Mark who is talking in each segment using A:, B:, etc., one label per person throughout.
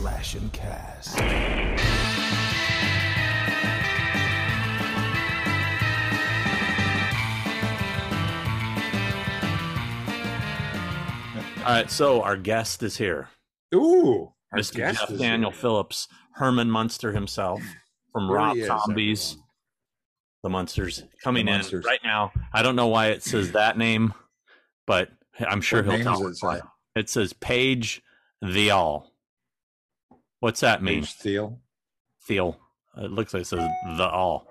A: Slash and Cast.
B: All right, so our guest is here.
C: Ooh, our
B: Mr.
C: guest
B: Jeff
C: is
B: Daniel
C: here.
B: Phillips, Herman Munster himself from
C: There
B: Rob
C: is,
B: Zombies,
C: everyone.
B: the Munsters, coming
C: The
B: in right now. I don't know why it says that name, but I'm sure
C: What
B: he'll tell
C: does
B: us why. It says Page the All. What's that mean?
C: Page Thiel,
B: Theo. It looks like it says the All.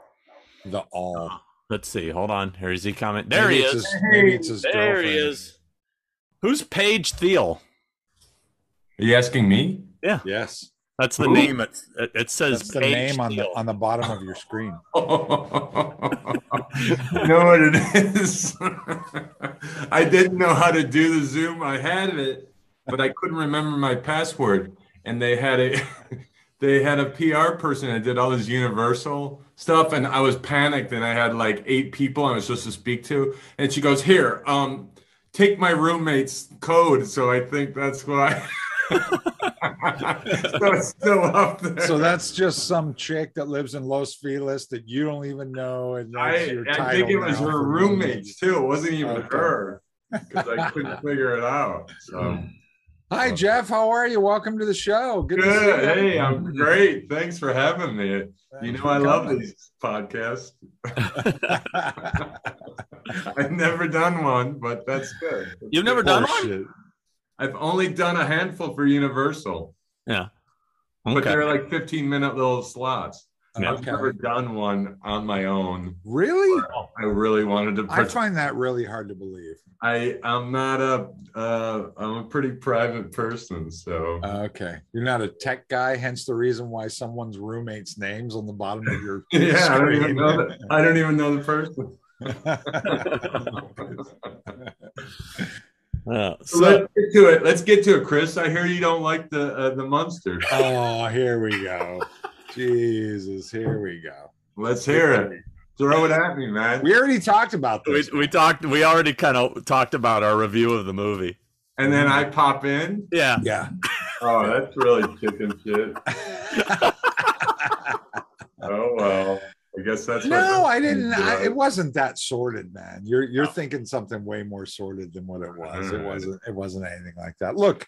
C: the all.
B: Uh, let's see. Hold on. Here's he comment. There
C: Maybe
B: he is.
C: His, maybe it's his
B: There
C: girlfriend.
B: he is. Who's Paige Thiel?
D: Are you asking me? Yeah.
C: Yes,
B: That's the
D: Who?
B: name. It, it, it says
C: that's the
B: Paige
C: name on the on the bottom of your screen.
D: you know what it is? I didn't know how to do the Zoom. I had it, but I couldn't remember my password. And they had a they had a PR person that did all this universal stuff, and I was panicked and I had like eight people I was supposed to speak to. And she goes, Here, um, take my roommate's code. So I think that's why. so it's still up there.
C: So that's just some chick that lives in Los Feliz that you don't even know, and that's
D: I,
C: your
D: I think it was her
C: for
D: roommates too. It wasn't even
C: Okay.
D: her because I couldn't figure it out. So
C: Hi Jeff, how are you? Welcome to the show. Good. to see
D: good.
C: you.
D: Hey, I'm great. Thanks for having me. You know
C: for
D: I love
C: coming.
D: these podcasts. I've never done one, but that's good. That's
B: You've never
D: good.
B: done one?
D: I've only done a handful for Universal, Yeah.
B: but
D: they're like 15 minute little slots. I've never done one on my own.
C: Really?
D: I really wanted to.
C: I find that really hard to believe.
D: I I'm not a uh, I'm a pretty private person, so
C: Okay, you're not a tech guy, hence the reason why someone's roommate's names on the bottom of your
D: yeah, I don't even know that. I don't even know the person.
B: Uh,
D: So
B: so
D: let's get to it. Let's get to it, Chris. I hear you don't like the uh, the Munsters.
C: oh, here we go. Jesus, here we go.
D: Let's hear it. Throw it at me, man.
C: We already talked about
B: we,
C: this.
B: we talked. We already kind of talked about our review of the movie.
D: And then I pop in.
B: Yeah.
C: yeah.
D: Oh, that's really chicken shit. Oh well. I guess that's what
C: no, I didn't. I, it wasn't that sordid, man. You're you're oh. thinking something way more sordid than what it was. It wasn't. It wasn't anything like that. Look,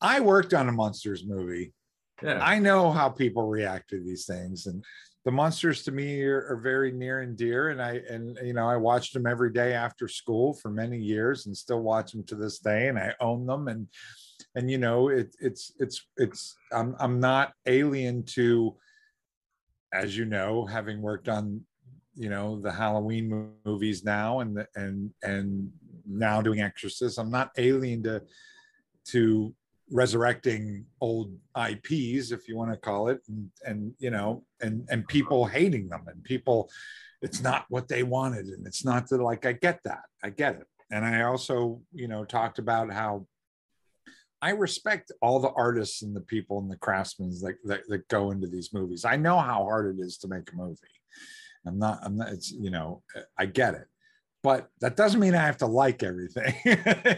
C: I worked on a munsters movie.
D: Yeah.
C: I know how people react to these things, and the munsters to me are, are very near and dear. And I and you know I watched them every day after school for many years, and still watch them to this day. And I own them, and and you know it, it's it's it's I'm I'm not alien to, as you know, having worked on you know the Halloween movies now, and the, and and now doing Exorcist. I'm not alien to to resurrecting old IPs, if you want to call it, and and you know, and and uh-huh. people hating them, and people, it's not what they wanted, and it's not that like I get that, I get it, and I also you know talked about how I respect all the artists and the people and the craftsmen that, that that go into these movies. I know how hard it is to make a movie. I'm not. I'm not. It's you know. I get it, but that doesn't mean I have to like everything.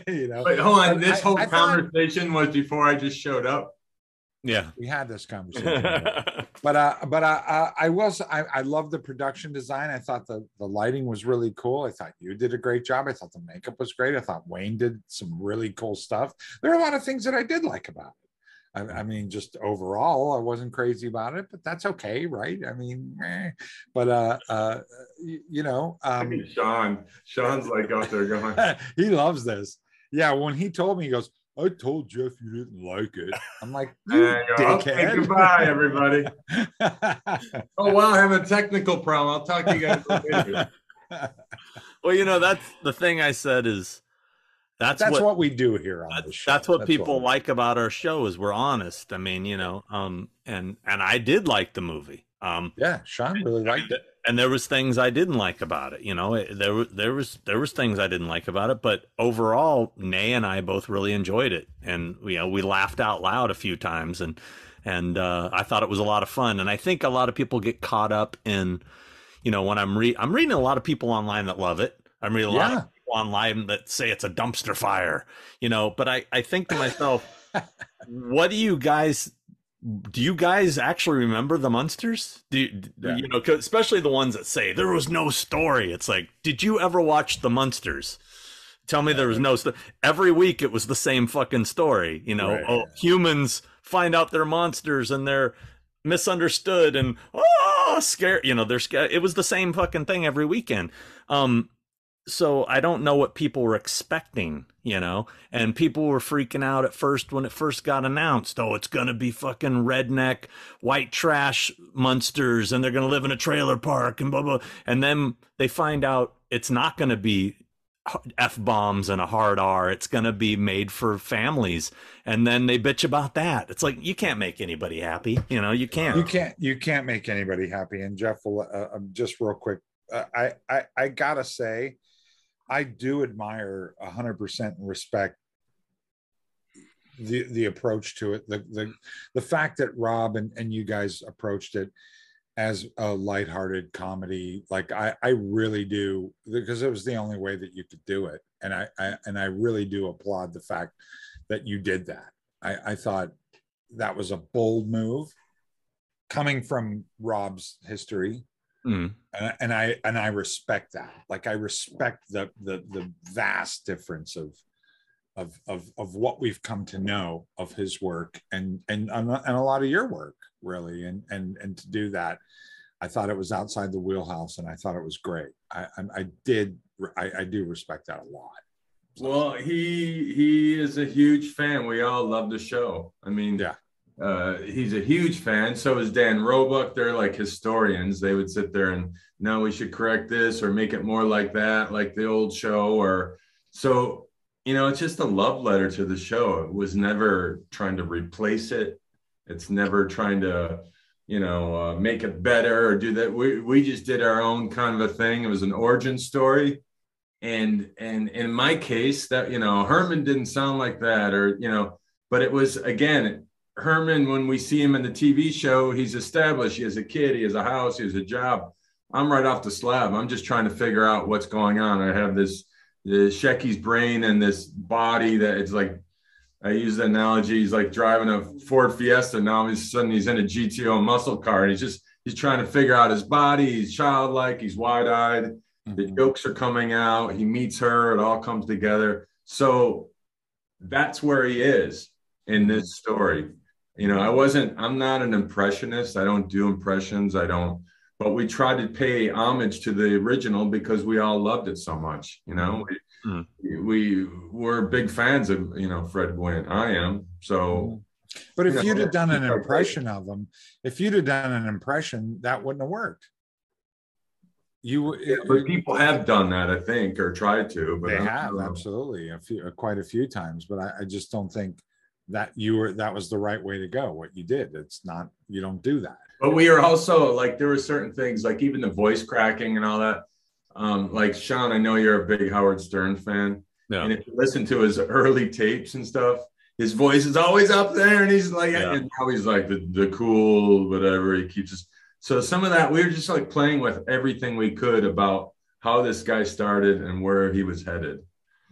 C: you know.
D: Wait, hold on.
C: But
D: This
C: I-
D: whole
C: I thought-
D: conversation was before I just showed up.
B: Yeah.
C: we had this conversation but uh but uh, uh, i was i i love the production design i thought the the lighting was really cool i thought you did a great job i thought the makeup was great i thought wayne did some really cool stuff there are a lot of things that i did like about it I, I mean, just overall, I wasn't crazy about it, but that's okay, right? I mean, eh. but uh, uh, you, you know,
D: Look
C: um,
D: at Sean. Sean's like out there going.
C: he loves this. Yeah, when he told me, he goes, "I told Jeff you didn't like it." I'm like, you
D: And okay,
C: dickhead.
D: goodbye, everybody. Oh wow, I have a technical problem. I'll talk to you guys later.
B: Well, you know that's the thing I said is that's,
C: that's
B: what,
C: what, we do here on
B: that's,
C: the show.
B: that's what people
C: we-
B: like about our show is we're honest. I mean, you know, um, and and I did like the movie. Um,
C: Yeah, Sean really liked it.
B: and there was things I didn't like about it. You know, it, there there was there was things I didn't like about it, but overall, Nay and I both really enjoyed it, and you know, we laughed out loud a few times, and and uh, I thought it was a lot of fun. And I think a lot of people get caught up in, you know, when I'm re I'm reading a lot of people online that love it. I'm reading a lot
C: Yeah.
B: people online that say it's a dumpster fire, you know. But I I think to myself, what do you guys do you guys actually remember the munsters Do you,
C: Yeah.
B: you know, especially the ones that say there was no story? It's like, did you ever watch the munsters Tell me there was no sto- every week it was the same fucking story. You know,
C: Right.
B: oh, humans find out they're monsters and they're misunderstood and oh scared. You know, they're scared. It was the same fucking thing every weekend. Um, so I don't know what people were expecting, you know, and people were freaking out at first when it first got announced. Oh, it's gonna be fucking redneck white trash munsters, and they're gonna live in a trailer park and blah blah. And then they find out it's not gonna be f bombs and a hard R. It's gonna be made for families, and then they bitch about that. It's like you can't make anybody happy, you know. You can't.
C: you can't you can't make anybody happy and jeff will uh, um, just real quick uh, I, I i gotta say i do admire 100% and respect the the approach to it. The the the fact that rob and, and you guys approached it as a lighthearted comedy like i i really do because it was the only way that you could do it. And i, I and i really do applaud the fact that you did that. I i thought that was a bold move coming from Rob's history,
B: Mm.
C: and, and I and I respect that. Like I respect the the the vast difference of of of of what we've come to know of his work and and and a lot of your work really and and and to do that i thought it was outside the wheelhouse and i thought it was great i i, I did I, I do respect that a lot
D: Well, he he is a huge fan. We all love the show. I mean,
C: Yeah.
D: Uh, he's a huge fan. So is Dan Roebuck. They're like historians. They would sit there and no, we should correct this or make it more like that, like the old show. Or so you know, it's just a love letter to the show. It was never trying to replace it. It's never trying to you know uh, make it better or do that. We we just did our own kind of a thing. It was an origin story and and in my case that you know herman didn't sound like that or you know but it was again herman when we see him in the tv show he's established he has a kid he has a house he has a job i'm right off the slab i'm just trying to figure out what's going on i have this the Shecky's brain and this body that it's like I use the analogy. He's like driving a Ford Fiesta. Now all of a sudden he's in a GTO muscle car and he's just he's trying to figure out his body. He's childlike. He's wide-eyed the
C: Mhm.
D: jokes are coming out he meets her it all comes together so that's where he is in this story you know i wasn't i'm not an impressionist. I don't do impressions. I don't but we tried to pay homage to the original because we all loved it so much you know?
B: Mm.
D: we, we were big fans of you know fred gwynne. I am. So
C: but if
D: you know,
C: you'd have done an impression of him if you'd have done an impression that wouldn't have worked. You
D: but people have done that i think or tried to but
C: they
D: I
C: have
D: know.
C: absolutely a few quite a few times but I, I just don't think that you were that was the right way to go what you did it's not you don't do that
D: But we are also like there were certain things like even the voice cracking and all that. Um, like Sean, I know you're a big Howard Stern fan,
B: Yeah.
D: and if you listen to his early tapes and stuff, his voice is always up there, and he's like,
B: Yeah.
D: and now he's like the the cool whatever. He keeps us. So some of that we were just like playing with everything we could about how this guy started and where he was headed.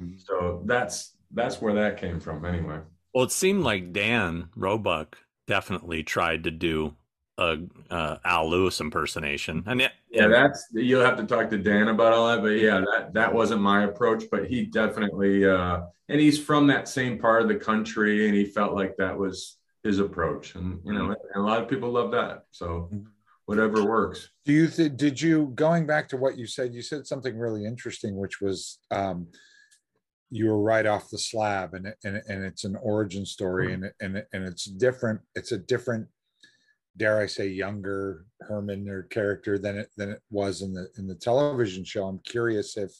C: Mhm.
D: So that's that's where that came from, anyway.
B: Well, it seemed like Dan Roebuck definitely tried to do a uh, Al Lewis impersonation, and it,
D: Yeah, that's you'll have to talk to Dan about all that. But yeah, that that wasn't my approach. But he definitely uh and he's from that same part of the country and he felt like that was his approach. And you know, and a lot of people love that. So whatever works.
C: do you th- did you going back to what you said you said something really interesting which was um you were right off the slab and and, and it's an origin story and it- and it- and it's different it's a different dare i say younger herman or character than it than it was in the in the television show i'm curious if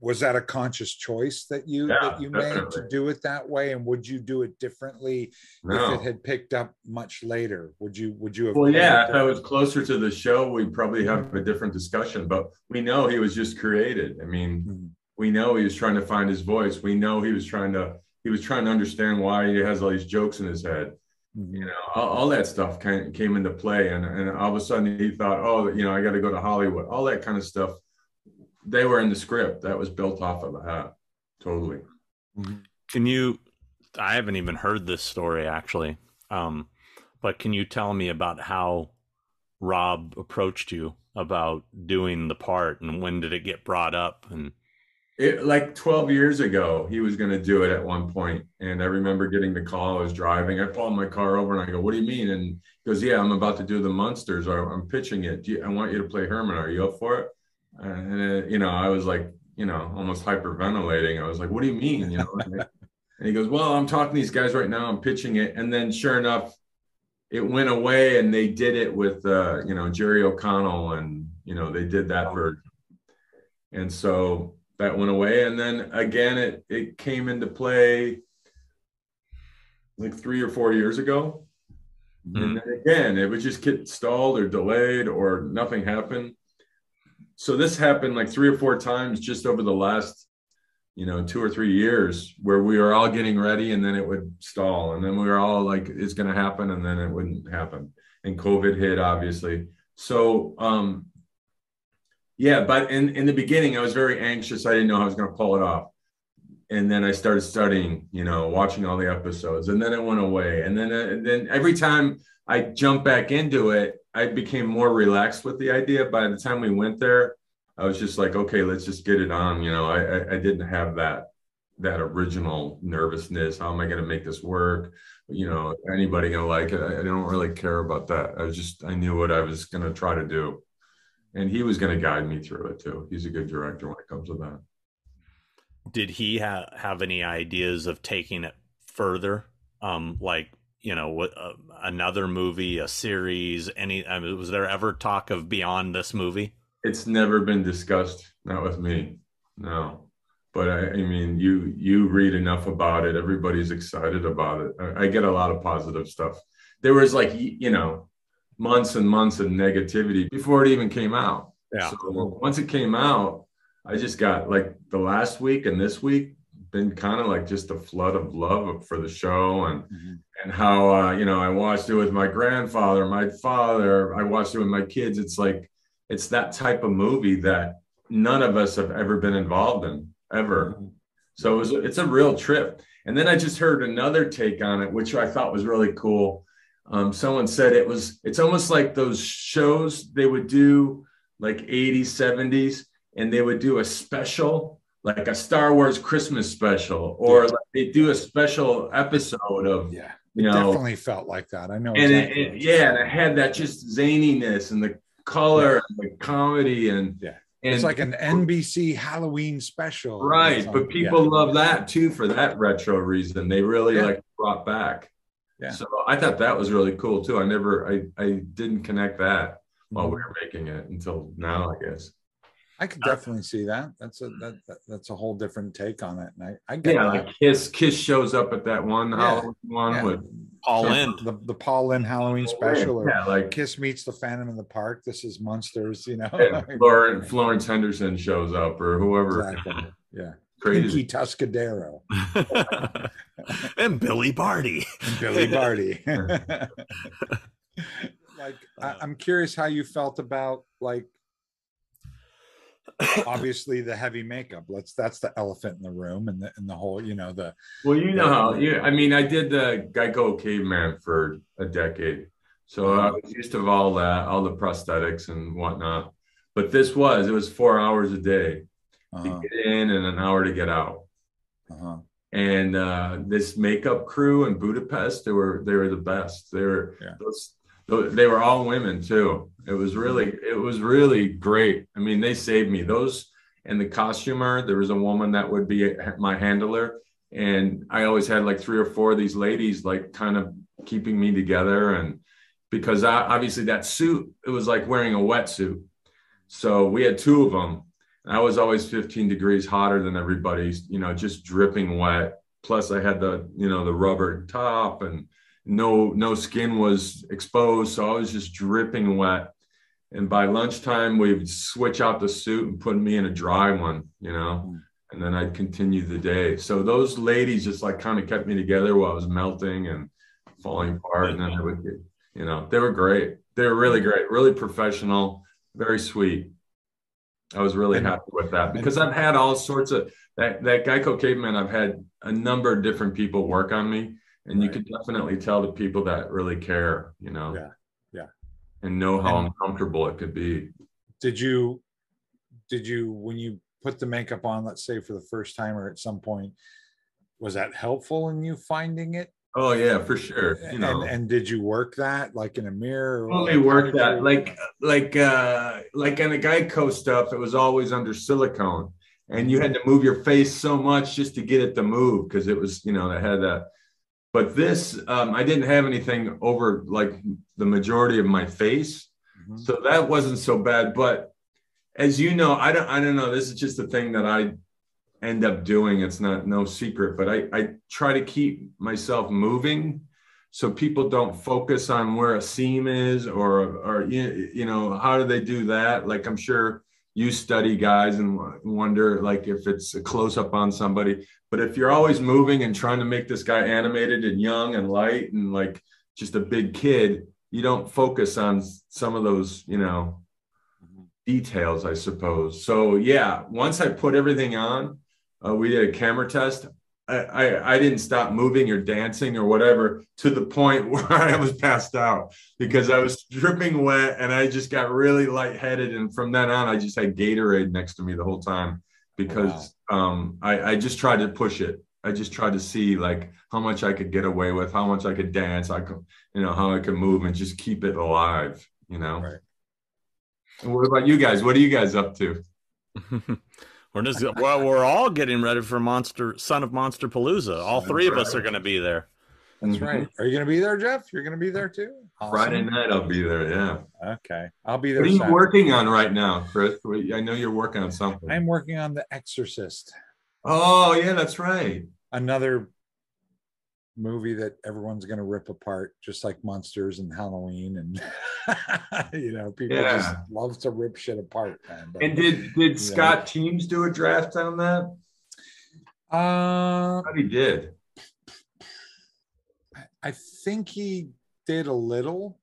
C: was that a conscious choice that you
D: Yeah,
C: that you made to do it that way and would you do it differently
D: No.
C: if it had picked up much later would you would you have
D: Well, yeah, if I was closer to the show, we'd probably have a different discussion. But we know he was just created. I mean,
C: Mhm.
D: We know he was trying to find his voice. We know he was trying to he was trying to understand why he has all these jokes in his head.
C: Mhm.
D: you know all, all that stuff came, came into play and, and all of a sudden he thought oh you know i got to go to hollywood all that kind of stuff they were in the script that was built off of that totally
B: Can you? I haven't even heard this story actually. Um, but can you tell me about how Rob approached you about doing the part and when did it get brought up and
D: it like 12 years ago he was going to do it at one point and i remember getting the call i was driving i pulled my car over and i go what do you mean? And he goes yeah i'm about to do the munsters or i'm pitching it. You, i want you to play herman are you up for it? And you know i was like you know almost hyperventilating i was like what do you mean? You know and he goes well i'm talking to these guys right now i'm pitching it and then sure enough it went away and they did it with uh, you know jerry o'connell and you know they did that version and so that went away. And then again it it came into play like three or four years ago. Mm-hmm. and then again it would just get stalled or delayed or nothing happened. So this happened like three or four times just over the last you know two or three years where we were all getting ready and then it would stall. And then we were all like it's going to happen and then it wouldn't happen. And covid hit obviously. So um yeah, but in, in the beginning, I was very anxious. I didn't know I was going to pull it off. And then I started studying, you know, watching all the episodes, and then it went away. And then, uh, then every time I jumped back into it, I became more relaxed with the idea. By the time we went there, I was just like, okay, let's just get it on. You know, I, I, I didn't have that that original nervousness. How am I going to make this work? You know, anybody going to like it? I, I don't really care about that. I was just, I knew what I was going to try to do and he was going to guide me through it too. He's a good director when it comes to that.
B: Did he ha- have any ideas of taking it further? Um, like you know, uh, another movie, a series, any? I mean, was there ever talk of beyond this movie?
D: It's never been discussed. Not with me. No, but I, I mean, you you read enough about it. Everybody's excited about it. I, I get a lot of positive stuff. There was like you know months and months of negativity before it even came out.
B: Yeah.
D: So once it came out, I just got like the last week and this week been kind of like just a flood of love for the show and mm-hmm. and how uh, you know I watched it with my grandfather, my father. I watched it with my kids. It's like it's that type of movie that none of us have ever been involved in ever. Mm-hmm. So it was, it's a real trip. And then I just heard another take on it, which I thought was really cool um, someone said it was it's almost like those shows they would do like 80s 70s and they would do a special like a star wars christmas special or yeah. like they do a special episode of
C: yeah you know definitely felt like that i know
D: and exactly it, it, yeah and it had that just zaniness and the color yeah. and the comedy and
C: yeah and it's like an NBC Halloween special.
D: Right. But people yeah. love that too for that retro reason. They really yeah. like brought back. Yeah. So I thought that was really cool too. I never, I, I didn't connect that while we mm-hmm. were making it until now, I guess.
C: I could definitely see that. That's a that, that, that's a whole different take on it. And I, I get
D: yeah, that. like Kiss Kiss shows up at that one yeah. Halloween one yeah. with
B: Paul Lynde.
C: The, the Paul Lynde Halloween special. Or yeah, like Kiss meets the Phantom in the Park. This is Munsters, you know.
D: Florence, Florence Henderson shows up or whoever.
C: Exactly. Yeah. Crazy. Pinky Tuscadero.
B: and Billy Barty.
C: And Billy Barty. like I, uh, I'm curious how you felt about like obviously the heavy makeup let's that's the elephant in the room and the and the whole you know the
D: well you know how yeah i mean i did the geico caveman for a decade so i mm-hmm. was used to all that all the prosthetics and whatnot but this was it was four hours a day uh-huh. to get in and an hour to get out. Uh-huh. And uh, this makeup crew in Budapest, they were they were the best. They were yeah. those, they were all women too. It was really it was really great. I mean, they saved me. Those and the costumer. There was a woman that would be my handler, and I always had like three or four of these ladies like kind of keeping me together. And because I, obviously that suit, it was like wearing a wetsuit. So we had two of them, I was always 15 degrees hotter than everybody's, you know, just dripping wet. Plus I had the, you know, the rubber top and no, no skin was exposed. So I was just dripping wet. And by lunchtime, we'd switch out the suit and put me in a dry one, you know, mm. and then I'd continue the day. So those ladies just like kind of kept me together while I was melting and falling apart. And then I would get, you know, they were great. They were really great, really professional, very sweet. I was really happy with that because I've had all sorts of that that Geico caveman. I've had a number of different people work on me, and you
C: Right.
D: can definitely tell the people that really care, you know.
C: Yeah, yeah.
D: And know how
C: And-
D: uncomfortable it could be.
C: Did you, did you, when you put the makeup on, let's say for the first time or at some point, was that helpful in you finding it?
D: Oh yeah, for sure. You know,
C: And, and did you work that like in a mirror? or
D: only
C: like,
D: work that like like uh like in the Geico stuff, it was always under silicone. And you had to move your face so much just to get it to move because it was, you know, it had that. But this, um, I didn't have anything over like the majority of my face.
C: Mhm.
D: So that wasn't so bad. But as you know, I don't I don't know. This is just a thing that I end up doing. It's not no secret, but I, I try to keep myself moving so people don't focus on where a seam is or or you, you know, how do they do that? Like I'm sure you study guys and wonder like if it's a close up on somebody. But if you're always moving and trying to make this guy animated and young and light and like just a big kid, you don't focus on some of those, you know,
C: Mhm.
D: details, I suppose. So yeah, once I put everything on, uh, we did a camera test. I, I I didn't stop moving or dancing or whatever to the point where I was passed out because I was dripping wet and I just got really lightheaded. And from then on, I just had Gatorade next to me the whole time because um, I, I just tried to push it. I just tried to see like how much I could get away with, how much I could dance, I could, you know, how I could move and just keep it alive, you know.
C: Right.
D: And what about you guys? What are you guys up to?
B: we're just well, we're all getting ready for Monster Son of Monster Palooza. All
C: Son of
B: three of us are going to be there.
C: That's
D: Mhm.
C: right. Are you going to be there, Jeff? You're going to be there too?
D: Friday night, I'll be there. Yeah.
C: Okay. I'll be there.
D: What are you
C: Saturday.
D: working on right now, Chris? I know you're working on something.
C: I'm working on The Exorcist,
D: Oh, yeah, that's right.
C: another movie that everyone's going to rip apart, just like Munsters and Halloween. And, you know, people just love to rip shit apart. Man. But,
D: And did did Scott Teems do a draft on that?
C: uh,
D: he did.
C: I think he did a little.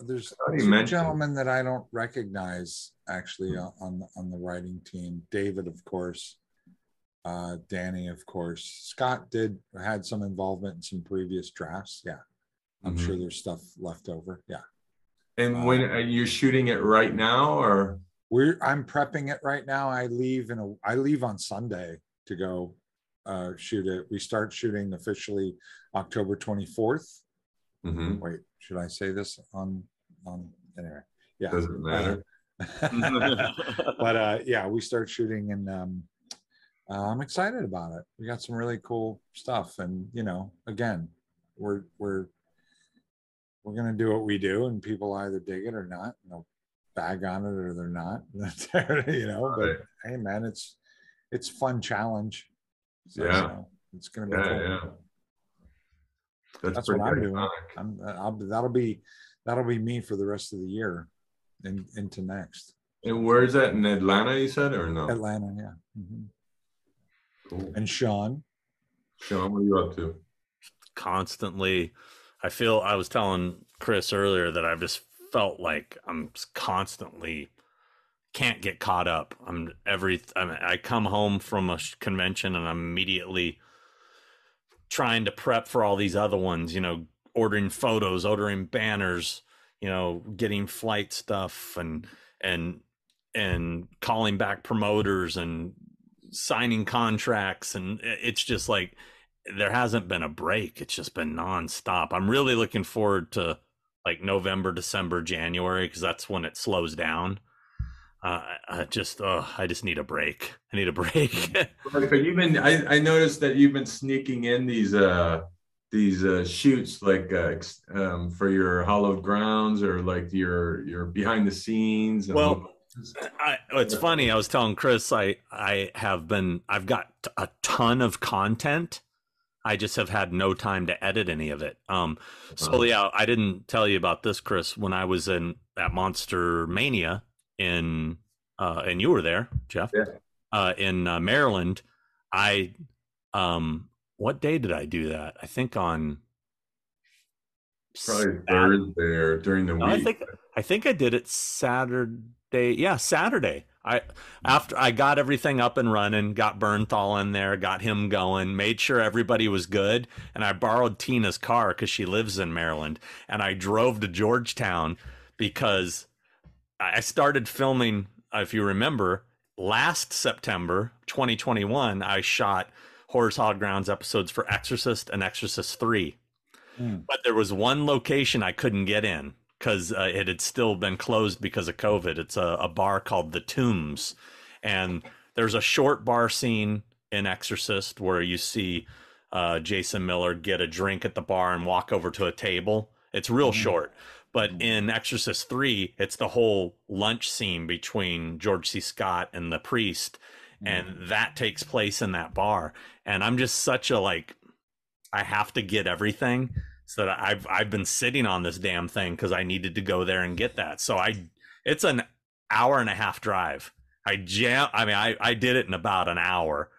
C: There's two gentlemen that I don't recognize actually on on, on the writing team. David, of course, uh, Danny, of course. Scott did had some involvement in some previous drafts. Yeah, I'm
D: Mhm.
C: sure there's stuff left over. Yeah,
D: And when are you shooting it right now, or
C: we're I'm prepping it right now. I leave in a I leave on Sunday to go uh, shoot it. We start shooting officially October 24th.
D: Mhm.
C: wait should i say this on on anyway yeah
D: doesn't matter?
C: but uh yeah we start shooting and um uh, i'm excited about it we got some really cool stuff and you know again we're we're we're gonna do what we do and people either dig it or not and they'll bag on it or they're not you know but
D: Right.
C: hey man it's it's fun challenge So,
D: Yeah.
C: you know, it's gonna be
D: Yeah,
C: cool.
D: yeah. That's,
C: That's what I'm doing. I'm, I'll, that'll be that'll be me for the rest of the year and into next
D: And where is that in Atlanta? You said or no?
C: Atlanta, yeah. Mhm.
D: Cool.
C: And Sean,
D: Sean, what are you up to?
B: constantly i feel i was telling chris earlier that i've just felt like i'm constantly can't get caught up i'm every I, mean, I come home from a convention and i'm immediately trying to prep for all these other ones you know ordering photos ordering banners you know getting flight stuff and and and calling back promoters and signing contracts and it's just like there hasn't been a break. It's just been nonstop. I'm really looking forward to like November, December, January because that's when it slows down. Uh, I just, oh, I just need a break. I need a break.
D: But you've been I, I noticed that you've been sneaking in these uh these uh shoots like uh, um for your hollowed grounds or like your your behind the scenes and
B: Well, I, it's funny. I was telling Chris, I, I have been, I've got a ton of content. I just have had no time to edit any of it. Um, so yeah, I didn't tell you about this, Chris. When I was in at Monster Mania in, uh, and you were there, Jeff,
D: Yeah.
B: uh, in uh, Maryland. I, um, what day did I do that? I think on.
D: probably Thursday or during the
B: No, I
D: week.
B: think I think I did it Saturday. Day, yeah, Saturday. I after I got everything up and running, got Bernthal in there, got him going, made sure everybody was good, and I borrowed Tina's car because she lives in Maryland, and I drove to Georgetown because I started filming. If you remember, last September 2021, I shot Horrors Hallowed Grounds episodes for Exorcist and Exorcist Three,
C: Mm.
B: but there was one location I couldn't get in because uh, it had still been closed because of COVID. It's a, a bar called the Tombs, and there's a short bar scene in Exorcist where you see uh, Jason Miller get a drink at the bar and walk over to a table. It's real
C: Mhm.
B: short. But
C: Mhm.
B: in Exorcist 3, it's the whole lunch scene between George C. Scott and the priest. And that takes place in that bar. And I'm just such a like, I have to get everything. So that I've I've been sitting on this damn thing because I needed to go there and get that. So I it's an hour and a half drive. I jam I mean I, I did it in about an hour.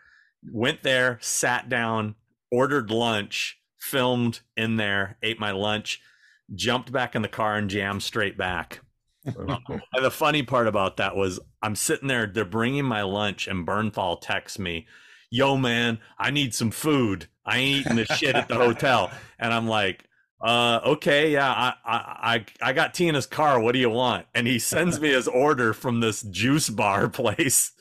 B: Went there, sat down, ordered lunch, filmed in there, ate my lunch, jumped back in the car and jammed straight back. And the funny part about that was I'm sitting there, they're bringing my lunch, and Bernthal texts me, Yo, man, I need some food. I ain't eating the shit at the hotel. And I'm like, uh, okay, yeah, I, I, I, got Tina's car. What do you want? And he sends me his order from this juice bar place.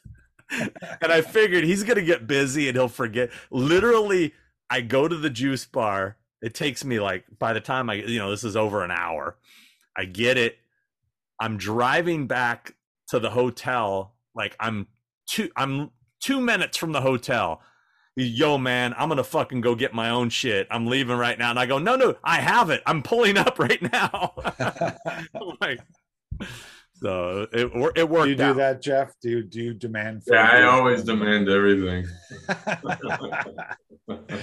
B: and I figured he's gonna get busy and he'll forget. Literally, I go to the juice bar. It takes me like by the time I, you know, this is over an hour. I get it. I'm driving back to the hotel. Like I'm two, I'm two minutes from the hotel. Yo, man, I'm gonna fucking go get my own shit. I'm leaving right now. And I go, no, no, I have it. I'm pulling up right now. I'm like, so it it worked
C: do you do
B: out.
C: that, Jeff? Do you do you demand?
D: Yeah, I always demand everything.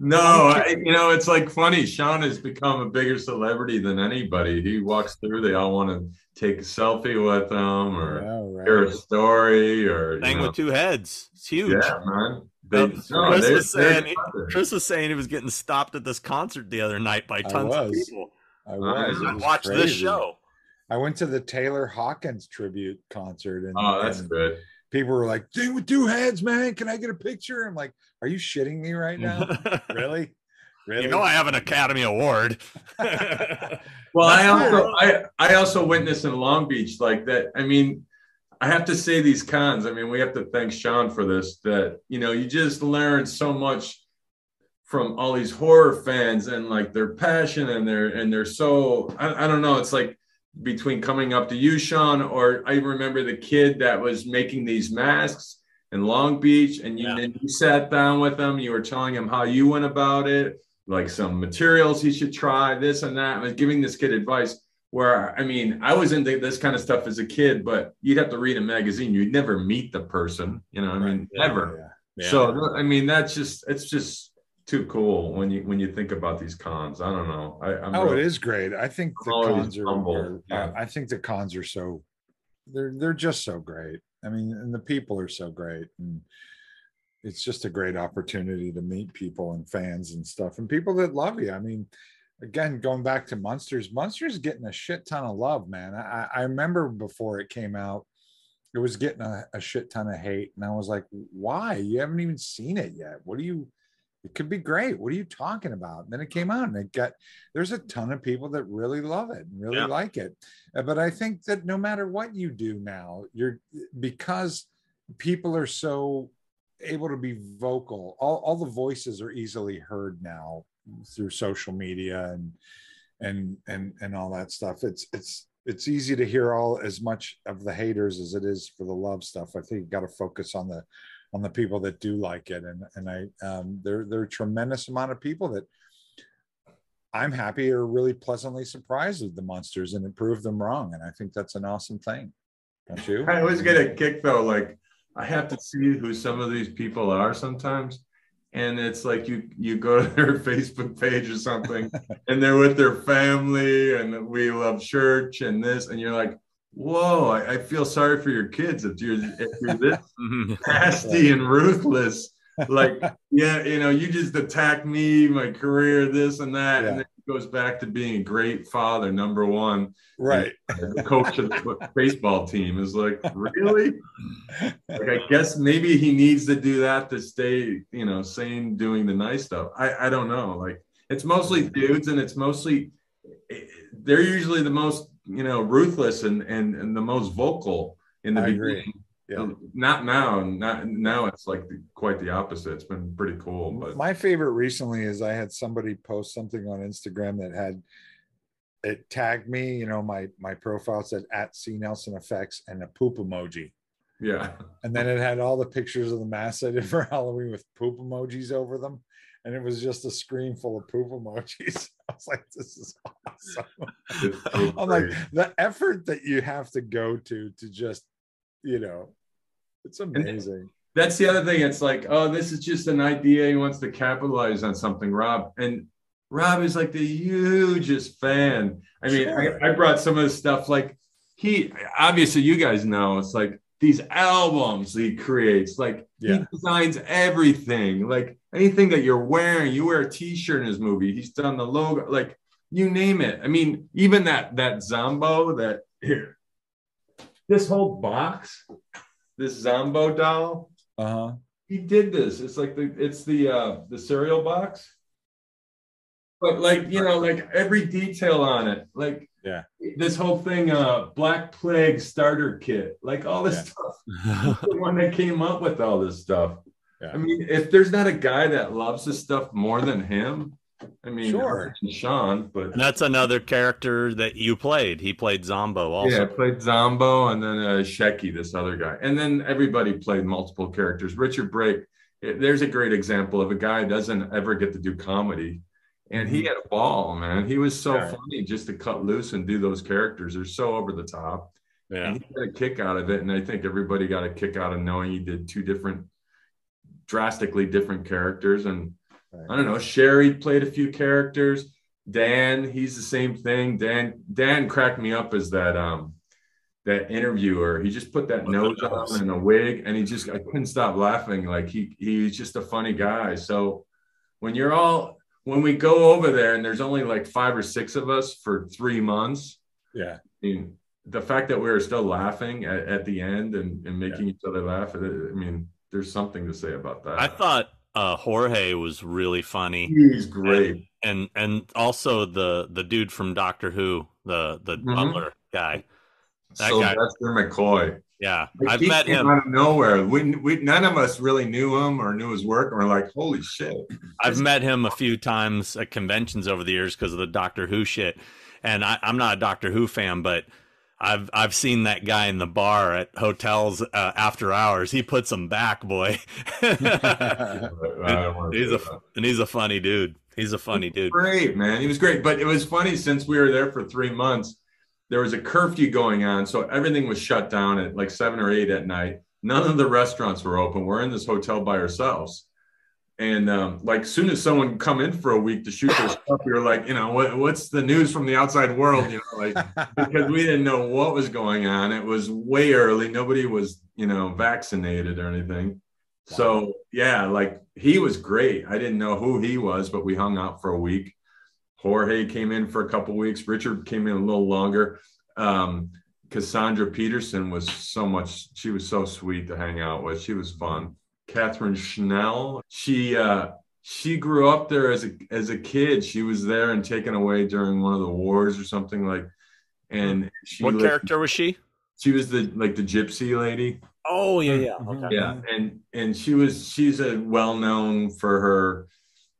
D: No, I, you know, it's like funny. Sean has become a bigger celebrity than anybody. He walks through, they all want to take a selfie with him or
C: Yeah,
D: hear a story or,
B: Thing
D: you know,
B: with two heads. It's huge.
D: yeah, man. They, no,
B: Chris
D: they're-
B: was
D: they're
B: saying he- Chris was saying he was getting stopped at this concert the other night by tons of
C: was.
B: people.
C: I was.
B: I
C: was
B: watched this show.
C: I went to the Taylor Hawkins tribute concert, and,
D: Oh, that's
C: and
D: good.
C: people were like, "Dude with two heads, man. Can I get a picture?" I'm like, "Are you shitting me right now? really? Really?
B: You know I have an Academy Award.
D: Well, I also I I also witnessed in Long Beach like that. I mean, I have to say these cons. I mean, we have to thank Sean for this. That you know, you just learn so much from all these horror fans and like their passion and their and they're so I, I don't know. It's like between coming up to you, Sean, or I remember the kid that was making these masks in Long Beach, and you,
B: Yeah.
D: and you sat down with him. You were telling him how you went about it, like some materials he should try, this and that. I was giving this kid advice. Where I mean, I was into this kind of stuff as a kid, but you'd have to read a magazine. You'd never meet the person, you know. I mean,
C: Yeah,
D: never.
C: yeah.
D: So I mean, that's just it's just too cool when you when you think about these cons. I don't know. I, I'm
C: Oh, it
D: really-
C: is great. I think the cons are, are-
D: yeah.
C: I think the cons are so they're they're just so great. I mean, and the people are so great. And it's just a great opportunity to meet people and fans and stuff and people that love you. I mean, again, going back to Munsters, Munsters getting a shit ton of love, man. I, I remember before it came out, it was getting a, a shit ton of hate. And I was like, why? You haven't even seen it yet. What do you it could be great. What are you talking about? And then it came out and it got there's a ton of people that really love it and really
B: Yeah.
C: like it. Uh, But I think that no matter what you do now, you're because people are so able to be vocal, all, all the voices are easily heard now through social media and and and and all that stuff. It's it's it's easy to hear all as much of the haters as it is for the love stuff. I think you got to focus on the on the people that do like it and and i um there there are a tremendous amount of people that i'm happy or really pleasantly surprised with the munsters and it proved them wrong and i think that's an awesome thing don't you
D: I always get a kick though. Like I have to see who some of these people are sometimes. And it's like you you go to their Facebook page or something and they're with their family and we love church and this and you're like, whoa, I, I feel sorry for your kids if you're if you're this nasty and ruthless. Like, yeah, you know, you just attack me, my career, this and that. And
C: Yeah.
D: then goes back to being a great father, number one.
C: Right.
D: The coach of the baseball team is like, really? Like, I guess maybe he needs to do that to stay, you know, sane, doing the nice stuff. I, I don't know. Like, it's mostly mm. dudes, and it's mostly eh, they're usually the most, you know, ruthless and and and the most vocal in the
C: I
D: beginning.
C: agree. Yeah.
D: Not now. Not now. It's like the, quite the opposite. It's been pretty cool. But
C: My favorite recently is I had somebody post something on Instagram that had it tagged me, you know, my my profile said at C Nelson Effects and a poop emoji.
D: yeah,
C: And then it had all the pictures of the masks I did for Halloween with poop emojis over them. And it was just a screen full of poop emojis. I was like, this is awesome. I'm like, the effort that you have to go to to just, you know, it's amazing.
D: that's the other thing. It's like, oh, this is just an idea. He wants to capitalize on something, Rob. And Rob is like the hugest fan. I mean,
C: Sure.
D: I, I brought some of the stuff like he obviously you guys know it's like these albums he creates, like
C: Yeah.
D: he designs everything, like anything that you're wearing, you wear a t-shirt in his movie, he's done the logo, like you name it. I mean, even that that Zombo that here, this whole box, this Zombo doll,
C: Uh-huh.
D: he did this. It's like the it's the uh the cereal box. But like, you know, like every detail on it, like
C: Yeah.
D: this whole thing, uh Black Plague starter kit, like all this
C: Yeah.
D: stuff. the one that came up with all this stuff.
C: Yeah.
D: I mean, if there's not a guy that loves this stuff more than him, I mean,
C: Sure.
D: Sean, but
B: And that's another character that you played. He played Zombo also.
D: Yeah, I played Zombo and then uh, Shecky, this other guy. And then everybody played multiple characters. Richard Brake, eh, there's a great example of a guy who doesn't ever get to do comedy. And he had a ball, man. He was so
C: Yeah.
D: funny just to cut loose and do those characters. They're so over the top.
B: Yeah.
D: And he got a kick out of it. And I think everybody got a kick out of knowing he did two different, drastically different characters. And I don't know. Sheri played a few characters. Dan, he's the same thing. Dan, Dan cracked me up as that um that interviewer. He just put that
B: With
D: nose
B: nose.
D: on and a wig, and he just I couldn't stop laughing. Like he he's just a funny guy. So when you're all when we go over there and there's only like five or six of us for three months,
C: Yeah.
D: I mean, the fact that we were still laughing at, at the end and, and making each other laugh, I mean, there's something to say about that.
B: I thought uh, Jorge was really funny.
D: he's great.
B: and and also the the dude from Doctor Who, the the
D: Mhm.
B: butler guy. That guy-
D: Sylvester McCoy.
B: Yeah,
D: Like,
B: I've
D: he
B: met
D: came
B: him.
D: out of nowhere. We, we none of us really knew him or knew his work. And we're like, holy shit!
B: I've met him a few times at conventions over the years because of the Doctor Who shit. And I, I'm not a Doctor Who fan, but I've I've seen that guy in the bar at hotels uh, after hours. He puts them back, boy.
D: I
B: he's a
D: that.
B: and he's a funny dude. He's a funny dude.
D: great man. He was great, but it was funny since we were there for three months. There was a curfew going on, so everything was shut down at like seven or eight at night. None of the restaurants were open. We're in this hotel by ourselves. And um, like, soon as someone come in for a week to shoot their stuff, we were like, you know, what, what's the news from the outside world? You know, like because we didn't know what was going on. It was way early. Nobody was, you know, vaccinated or anything. So yeah, like he was great. I didn't know who he was, but we hung out for a week. Jorge came in for a couple weeks. Richard came in a little longer. Um, Cassandra Peterson was so much. She was so sweet to hang out with. She was fun. Catherine Schell. She uh, she grew up there as a as a kid. She was there and taken away during one of the wars or something like. And she
B: What
D: lived-
B: character was she?
D: She was the like the gypsy lady.
B: Oh yeah, yeah.
C: Mhm.
B: Okay.
D: Yeah, and and she was she's a well known for her,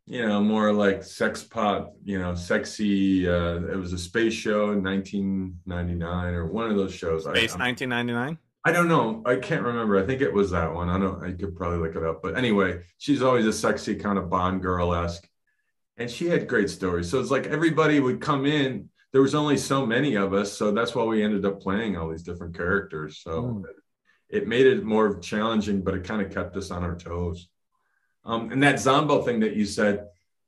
D: you know, more like sex pot, you know, sexy. Uh, it was a space show in 1999 or one of those shows. I-
B: Space
D: I'm-
B: 1999.
D: I don't know. I can't remember. I think it was that one. I don't. I could probably look it up. But anyway, she's always a sexy kind of Bond girl esque, and she had great stories. So it's like everybody would come in. There was only so many of us, so that's why we ended up playing all these different characters. So
C: Mm.
D: it made it more challenging, but it kind of kept us on our toes. Um, and that Zombo thing that you said,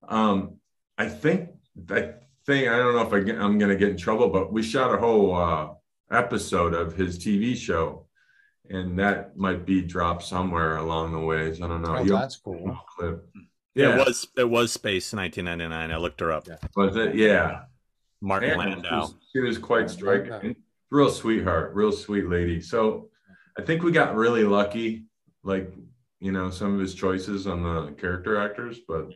D: um, I think that thing. I don't know if I get, I'm going to get in trouble, but we shot a whole uh, episode of his TV show and that might be dropped somewhere along the ways. I don't know.
C: Oh, that's cool.
D: clip. Yeah,
B: It was it was Space 1999. I looked her up.
C: Yeah.
D: was it? Yeah.
B: Martin
D: Yeah, she was, she was quite striking. Real sweetheart, real sweet lady. So I think we got really lucky, like, you know, some of his choices on the character actors, but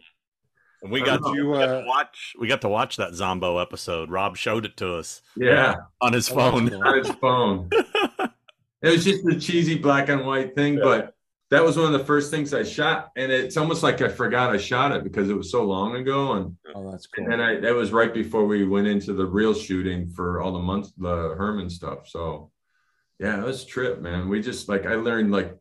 B: And we got,
C: Did you,
B: we got
C: uh,
B: to watch we got to watch that Zombo episode. Rob showed it to us
D: yeah,
B: on his
C: Oh,
B: phone.
D: on his phone. It was just a cheesy black and white thing, but that was one of the first things I shot. And it's almost like I forgot I shot it because it was so long ago. And
C: Oh, that's cool.
D: And I that was right before we went into the real shooting for all the months the Herman stuff. So yeah, it was a trip, man. We just like I learned like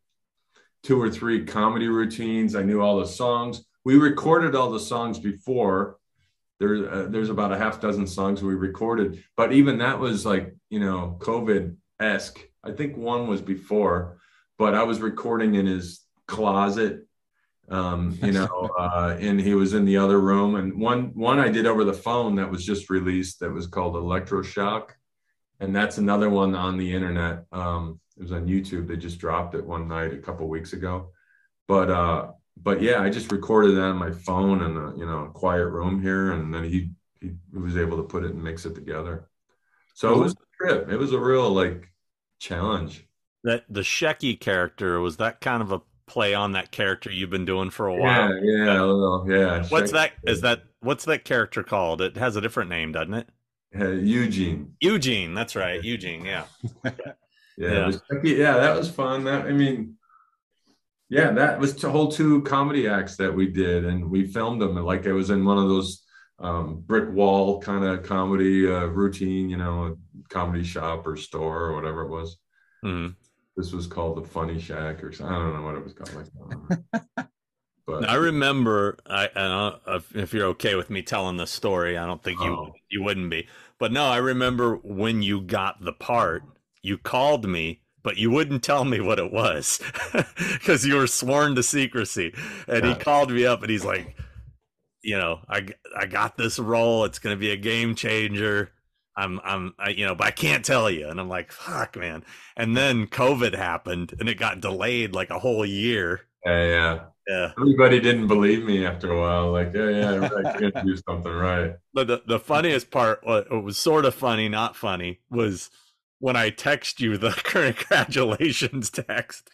D: two or three comedy routines. I knew all the songs. We recorded all the songs before. There, uh, there's about a half dozen songs we recorded, but even that was like you know COVID esque. I think one was before, but I was recording in his closet um, you know, uh, and he was in the other room. And one one I did over the phone that was just released that was called Electroshock, and that's another one on the internet. Um, it was on YouTube. They just dropped it one night a couple weeks ago. But uh, but yeah, I just recorded that on my phone in a you know quiet room here, and then he he was able to put it and mix it together. So it was a trip. It was a real like challenge.
B: That the Shecky character was that kind of a play on that character you've been doing for a while.
D: Yeah, yeah, little, yeah.
B: What's that? Is that what's that character called? It has a different name, doesn't it?
D: Uh, Eugene.
B: Eugene. That's right, Eugene. Yeah.
D: Yeah,
B: Yeah.
D: yeah, that was fun. That I mean, yeah, that was a whole two comedy acts that we did, and we filmed them like it was in one of those um, brick wall kind of comedy uh, routine, you know, comedy shop or store or whatever it was.
B: Mhm.
D: This was called the Funny Shack or something. I don't know what it was called. Like, but
B: I remember. I, I if, if you're okay with me telling this story. I don't think you
D: Oh.
B: you wouldn't be. But no, I remember when you got the part. You called me, but you wouldn't tell me what it was because you were sworn to secrecy. And he called me up, and he's like, you know, I I got this role. It's going to be a game changer. I'm I'm I, you know, but I can't tell you. And I'm like, fuck, man. And then COVID happened, and it got delayed like a whole year.
D: yeah, yeah.
B: Yeah.
D: Everybody didn't believe me after a while. Like, yeah, yeah, I can't do something right.
B: But the, the funniest part, uh, what what was sort of funny, not funny, was when I text you the congratulations text.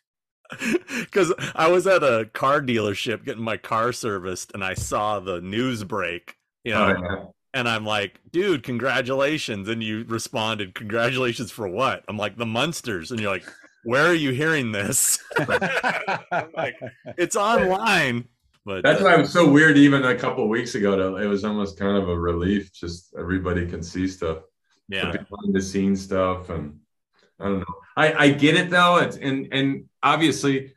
B: Because I was at a car dealership getting my car serviced, and I saw the news break, you oh, know,
D: Oh, yeah.
B: And I'm like, "Dude, congratulations!" And you responded, "Congratulations for what?" I'm like, "The Munsters," and you're like, "Where are you hearing this?" I'm like, "It's online." But
D: That's
B: uh,
D: why it was so weird. Even a couple of weeks ago, to- it was almost kind of a relief. Just everybody can see stuff,
B: yeah,
D: the behind the scenes stuff, and I don't know. I I get it though. It's and and obviously,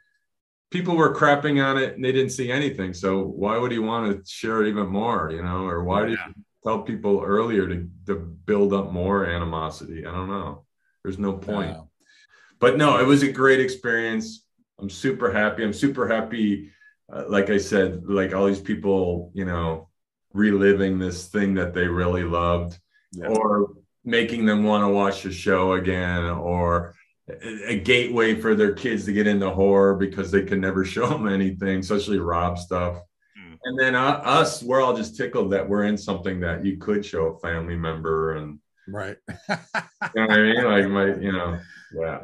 D: people were crapping on it and they didn't see anything. So why would he want to share it even more? You know, or why did
B: Yeah.
D: you tell people earlier to to build up more animosity? I don't know. There's no point. But no, it was a great experience. I'm super happy. I'm super happy. Uh, like I said, like all these people, you know, reliving this thing that they really loved,
C: Yeah.
D: or making them want to watch the show again, or a, a gateway for their kids to get into horror because they can never show them anything, especially Rob stuff. And then uh, us, we're all just tickled that we're in something that you could show a family member, and
C: Right.
D: you know what I mean, like my, you know, yeah.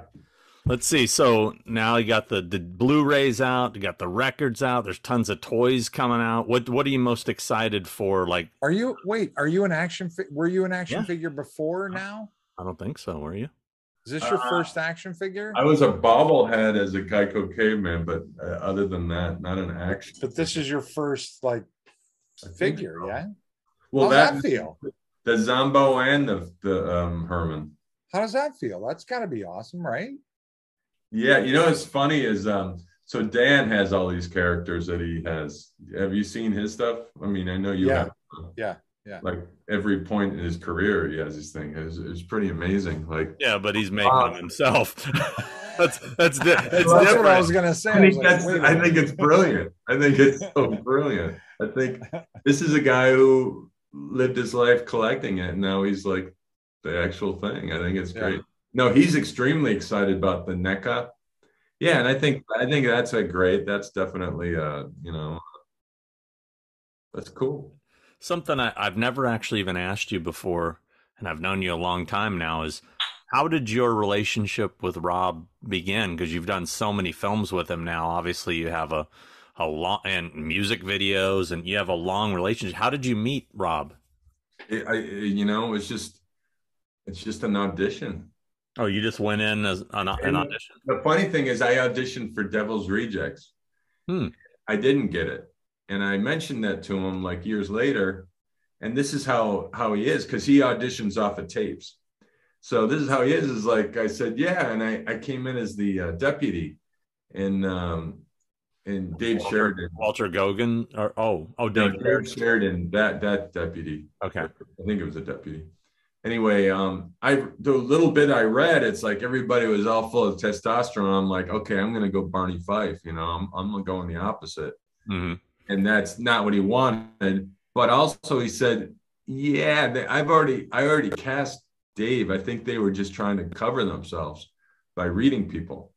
B: Let's see. So now you got the, the Blu-rays out, you got the records out. There's tons of toys coming out. What what are you most excited for? Like,
C: Are you wait? Are you an action? Fi- were you an action
B: Yeah.
C: figure before now?
B: I don't think so. Were you?
C: Is this your
D: Uh,
C: first action figure?
D: I was a bobblehead as a Geico caveman, but uh, other than that, not an action.
C: But this is your first like figure,
D: so.
C: yeah.
D: Well, that,
C: that feel?
D: the Zombo and the the um, Herman.
C: How does that feel? That's got to be awesome, right?
D: Yeah, you know what's funny is um, so Dan has all these characters that he has. Have you seen his stuff? I mean, I know you
C: Yeah.
D: have.
C: Yeah, yeah.
D: Like every point in his career, he has this thing. It's, it's pretty amazing. Like
B: Yeah, but he's making
D: Wow.
B: himself. that's that's di- it's
C: That's what I was gonna say.
D: I
C: I
D: think
C: was like,
D: that's.
C: wait a
D: I
C: minute.
D: think it's brilliant. I think it's so brilliant. I think this is a guy who lived his life collecting it, and now he's like the actual thing. I think it's
C: Yeah.
D: great. No, he's extremely excited about the NECA. Yeah, and I think I think that's a great. That's definitely uh you know that's cool.
B: Something I, I've never actually even asked you before, and I've known you a long time now, is how did your relationship with Rob begin? Because you've done so many films with him now. Obviously, you have a a long and music videos, and you have a long relationship. How did you meet Rob?
D: It, I, you know, it's just it's just an audition.
B: Oh, you just went in as an, an audition.
D: The funny thing is, I auditioned for Devil's Rejects.
B: Hmm.
D: I didn't get it, and I mentioned that to him like years later. And this is how how he is because he auditions off of tapes. So this is how he is. Is like I said, yeah, and I I came in as the uh, deputy, and um, and Dave
B: Walter,
D: Sheridan.
B: Walter Gogan, or oh, oh, Dave,
D: no, Sheridan, that that deputy.
B: Okay,
D: I think it was a deputy. Anyway, um, I the little bit I read, it's like everybody was all full of testosterone. I'm like, okay, I'm gonna go Barney Fife. You know, I'm I'm gonna go in the opposite,
B: mm-hmm.
D: And that's not what he wanted. But also, he said, yeah, they, I've already I already cast Dave. I think they were just trying to cover themselves by reading people.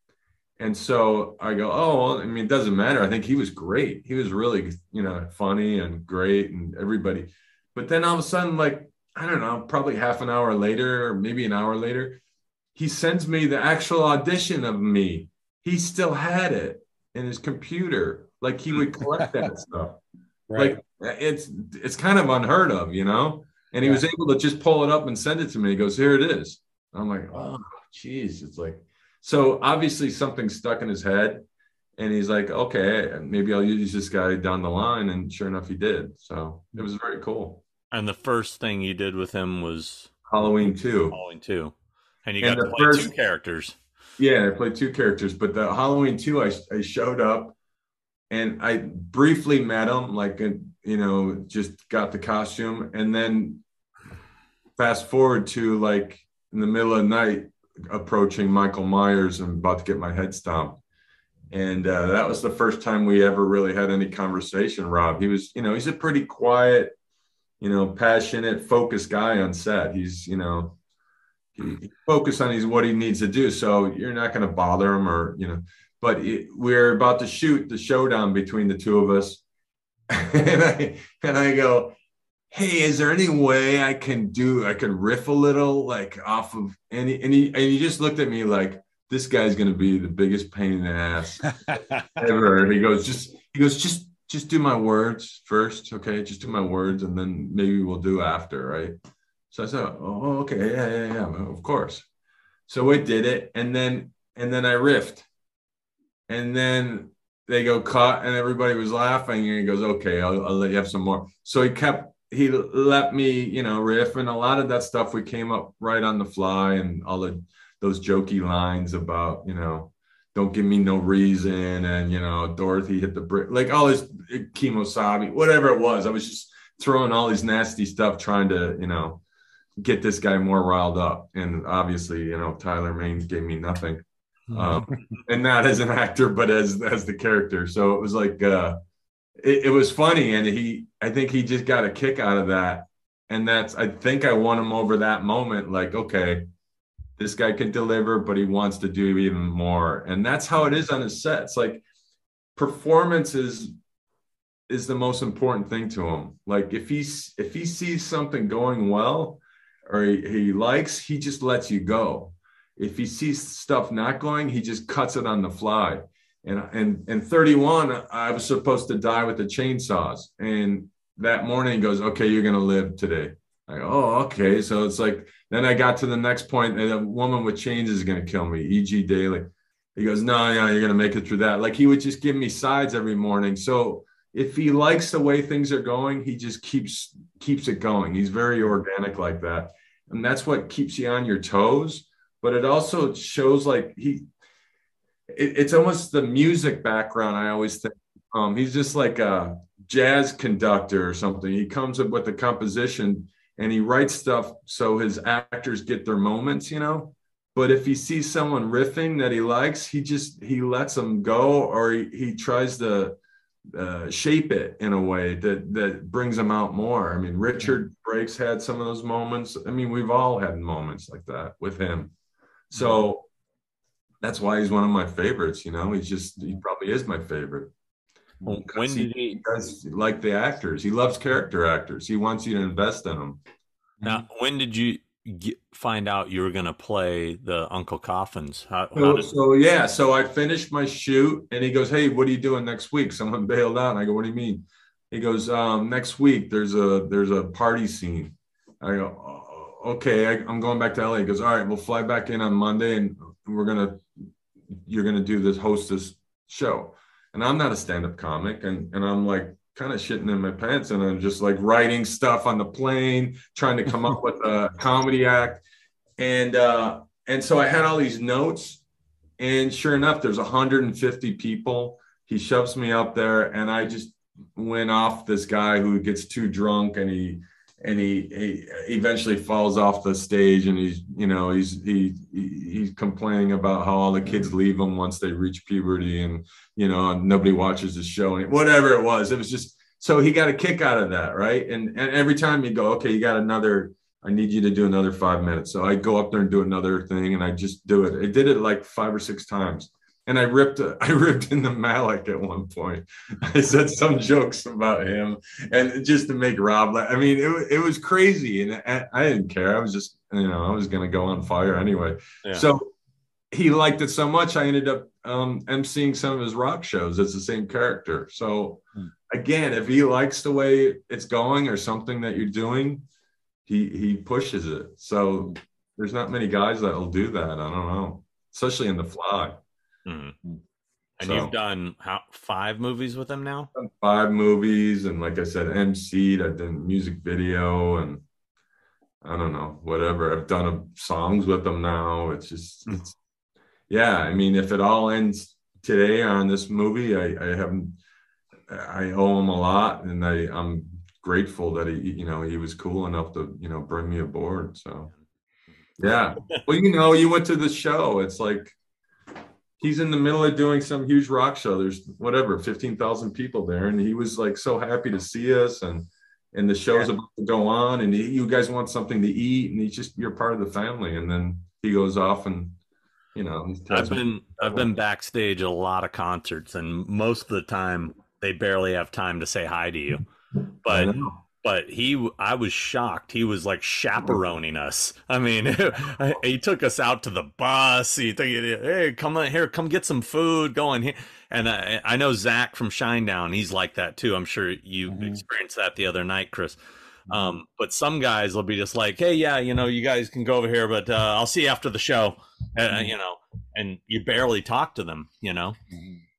D: And so I go, oh, well, I mean, it doesn't matter. I think he was great. He was really, you know, funny and great and everybody. But then all of a sudden, like, I don't know, probably half an hour later or maybe an hour later, he sends me the actual audition of me. He still had it in his computer. Like he would collect that stuff. Right. Like it's it's kind of unheard of, you know? And he yeah. was able to just pull it up and send it to me. He goes, Here it is. I'm like, oh, jeez." It's like, so obviously something stuck in his head. And he's like, okay, maybe I'll use this guy down the line. And sure enough, he did. So it was very cool.
B: And the first thing you did with him was
D: Halloween 2.
B: Halloween 2. And you got and to play first, two characters.
D: Yeah, I played two characters. But the Halloween 2, I, I showed up and I briefly met him, like, uh, you know, just got the costume. And then fast forward to like in the middle of the night, approaching Michael Myers and about to get my head stomped. And uh, that was the first time we ever really had any conversation. Rob, he was, you know, he's a pretty quiet, you know, passionate, focused guy on set. He's, you know, he, he focus on he's what he needs to do. So you're not going to bother him or, you know, but it, we're about to shoot the showdown between the two of us. and I, and I go, hey is there any way i can do i can riff a little like off of and he, and he, and he just looked at me like this guy's going to be the biggest pain in the ass ever. He goes just he goes just just do my words first okay? Just do my words and then maybe we'll do after right? So i said oh okay yeah yeah yeah of course. So we did it and then and then i riffed and then they go cut and everybody was laughing and he goes okay I'll, I'll let you have some more so he kept he let me, you know, riff and a lot of that stuff we came up right on the fly and all the those jokey lines about, you know, don't give me no reason and you know, Dorothy hit the brick, like all this kemosabe, whatever it was. I was just throwing all these nasty stuff trying to, you know, get this guy more riled up. And obviously, you know, Tyler Mane gave me nothing. Um, and not as an actor, but as as the character. So it was like uh it, it was funny, and he I think he just got a kick out of that, and that's I think I won him over that moment. Like, okay, this guy can deliver, but he wants to do even more, and that's how it is on his sets. Like, performance is is the most important thing to him. Like, if he's if he sees something going well, or he, he likes, he just lets you go. If he sees stuff not going, he just cuts it on the fly. And and and 31 i was supposed to die with the chainsaws. And that morning goes okay you're gonna live today. Go oh okay. So it's like then i got to the next point and a woman with chains is gonna kill me E.G. Daily he goes no no you're gonna make it through that. Like he would just give me sides every morning. So if he likes the way things are going he just keeps keeps it going. He's very organic like that. And that's what keeps you on your toes but it also shows like he it, it's almost the music background. I always think um, he's just like a jazz conductor or something. He comes up with a composition and he writes stuff so his actors get their moments, you know. But if he sees someone riffing that he likes, he just he lets them go, or he, he tries to uh, shape it in a way that that brings them out more. I mean, Richard Brake's had some of those moments. I mean, we've all had moments like that with him. So that's why he's one of my favorites. You know, he's just he probably is my favorite.
B: when did he,
D: he does like the actors. He loves character actors. He wants you to invest in them.
B: now when did you get, find out you were going to play the Uncle Coffins? How, how
D: So,
B: did,
D: so yeah, so I finished my shoot and he goes, Hey, what are you doing next week? Someone bailed out. And I go, What do you mean? He goes, um, next week there's a there's a party scene. I go, "Oh, okay, I, I'm going back to LA. He goes, All right, we'll fly back in on Monday and we're gonna you're gonna do this host this show. And I'm not a stand-up comic, and, and I'm like kind of shitting in my pants, and I'm just like writing stuff on the plane, trying to come up with a comedy act. And uh, and so I had all these notes, and sure enough, there's 150 people. He shoves me up there, and I just went off this guy who gets too drunk, and he and he, he eventually falls off the stage, and he's you know he's he, he he's complaining about how all the kids leave him once they reach puberty, and you know nobody watches the show, and whatever it was, it was just so he got a kick out of that, right? And and every time you go, okay, you got another I need you to do another five minutes. So I go up there and do another thing, and I just do it. I did it like five or six times, and I ripped I ripped into Malik at one point. I said some jokes about him, and just to make Rob laugh. I mean, it it was crazy, and I, I didn't care. I was just you know I was gonna go on fire anyway.
B: Yeah.
D: So he liked it so much, I ended up um, emceeing some of his rock shows. It's the same character. So
C: Hmm.
D: again, if he likes the way it's going or something that you're doing, he he pushes it. So there's not many guys that will do that. I don't know, especially in the fly.
B: Mhm. and
D: So-
B: you've done how five movies with him now?
D: Five movies, and like I said, MC'd. I've done music video, and I don't know, whatever. I've done a, songs with them now. It's just, it's, yeah. I mean, if it all ends today on this movie, I, I haven't. I owe him a lot, and I, I'm grateful that he, you know, he was cool enough to, you know, bring me aboard. So, yeah. Well, you know, you went to the show. It's like he's in the middle of doing some huge rock show. There's whatever, 15,000 people there. And he was like so happy to see us and and the show's about to go on and he, you guys want something to eat and he's just you're part of the family. And then he goes off and you know,
B: I've
D: me-
B: been I've been backstage a lot of concerts, and most of the time they barely have time to say hi to you. But
D: know.
B: But he I was shocked. He was like chaperoning us. I mean, he took us out to the bus. He took hey, come on here, come get some food. going here. And I, I know Zach from Shinedown. He's like that too. I'm sure you
C: Mhm.
B: experienced that the other night, Chris. Um, but some guys will be just like, hey, yeah, you know, you guys can go over here, but uh, I'll see you after the show. Uh, you know, and you barely talk to them. You know.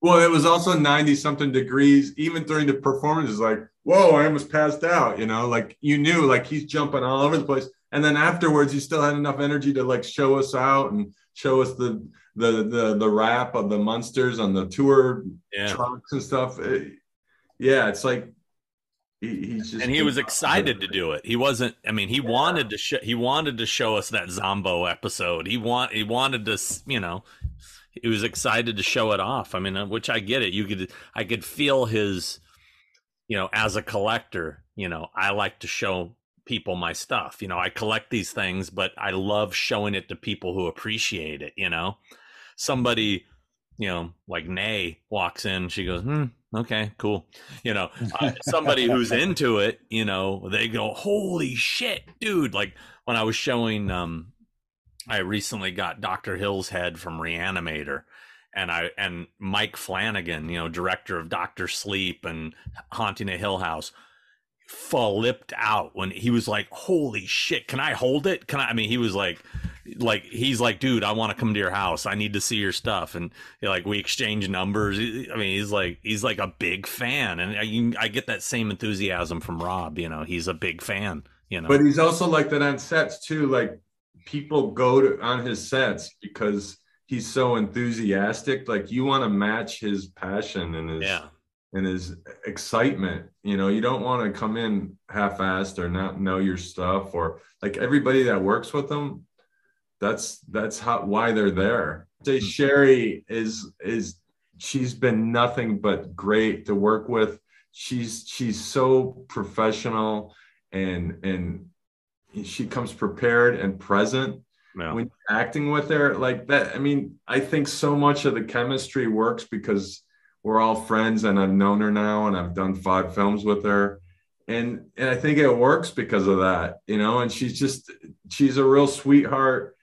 D: Well, it was also 90 something degrees, even during the performance. It's like, whoa, I almost passed out, you know, like you knew, like he's jumping all over the place. And then afterwards, he still had enough energy to like show us out and show us the the the the wrap of the Munsters on the tour
B: Yeah.
D: trucks and stuff. It- yeah, it's like he, he's just
B: and he was excited to do it. He wasn't. I mean, he wanted to show. He wanted to show us that Zombo episode. He want. He wanted to. You know, he was excited to show it off. I mean, uh, which I get it. You could. I could feel his. You know, as a collector, you know, I like to show people my stuff. You know, I collect these things, but I love showing it to people who appreciate it. You know, somebody. You know, like Nay walks in, she goes, "Hmm, okay, cool." You know, uh, somebody who's into it, you know, they go, "Holy shit, dude!" Like when I was showing, um, I recently got Doctor Hill's head from Reanimator, and I and Mike Flanagan, you know, director of Doctor Sleep and Haunting a Hill House, flipped out when he was like, "Holy shit, can I hold it? Can I?" I mean, he was like, like he's like, "Dude, I want to come to your house. I need to see your stuff." And you know, like we exchange numbers. I mean, he's like he's like a big fan, and I, I get that same enthusiasm from Rob. You know, he's a big fan. You know,
D: But he's also like that on sets too. Like people go to on his sets because he's so enthusiastic. Like you want to match his passion and his
B: yeah,
D: and his excitement. You know, you don't want to come in half-assed or not know your stuff or like everybody that works with them. That's that's how why they're there. Say hmm. Sheri is is she's been nothing but great to work with. She's she's so professional and and she comes prepared and present
B: yeah.
D: when you're acting with her like that i mean i think so much of the chemistry works because we're all friends and I've known her now and I've done five films with her. And and I think it works because of that, you know, and she's just she's a real sweetheart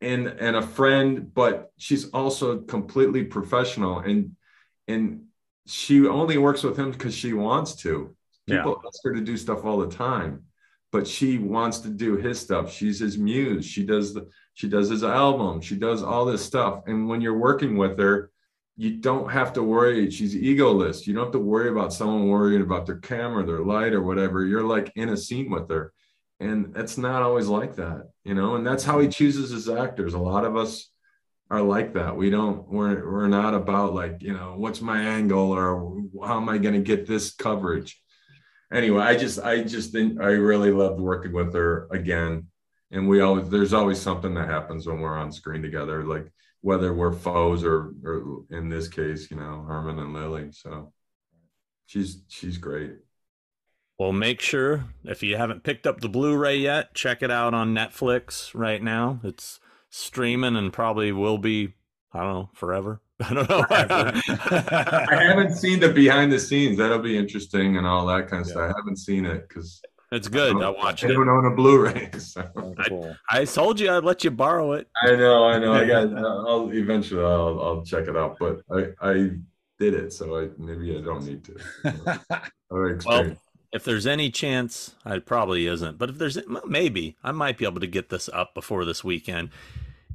D: and and a friend, but she's also completely professional and and she only works with him because she wants to. People yeah. ask her to do stuff all the time, but she wants to do his stuff. She's his muse. She does the she does his album. She does all this stuff. And when you're working with her, you don't have to worry. She's egoless. You don't have to worry about someone worrying about their camera, their light, or whatever. You're like in a scene with her. And it's not always like that, you know, and that's how he chooses his actors. A lot of us are like that. We don't, we're, we're not about like, you know, what's my angle or how am I going to get this coverage? Anyway, I just, I just I really loved working with her again. And we always, there's always something that happens when we're on screen together. Like, whether we're foes or, or in this case, you know, Herman and Lily. So she's she's great.
E: Well, make sure if you haven't picked up the Blu-ray yet, check it out on Netflix right now. It's streaming and probably will be, I don't know, forever. I don't know.
D: I haven't seen the behind the scenes. That'll be interesting and all that kind of yeah. stuff. I haven't seen it because
E: it's good. I, I watched it.
D: I don't own a Blu-ray. So.
E: Oh, cool. I, I, told you I'd let you borrow it.
D: I know, I know. I got. I'll eventually. I'll, I'll check it out. But I, I did it, so I maybe I don't need to.
E: well, if there's any chance, I probably isn't. But if there's maybe, I might be able to get this up before this weekend.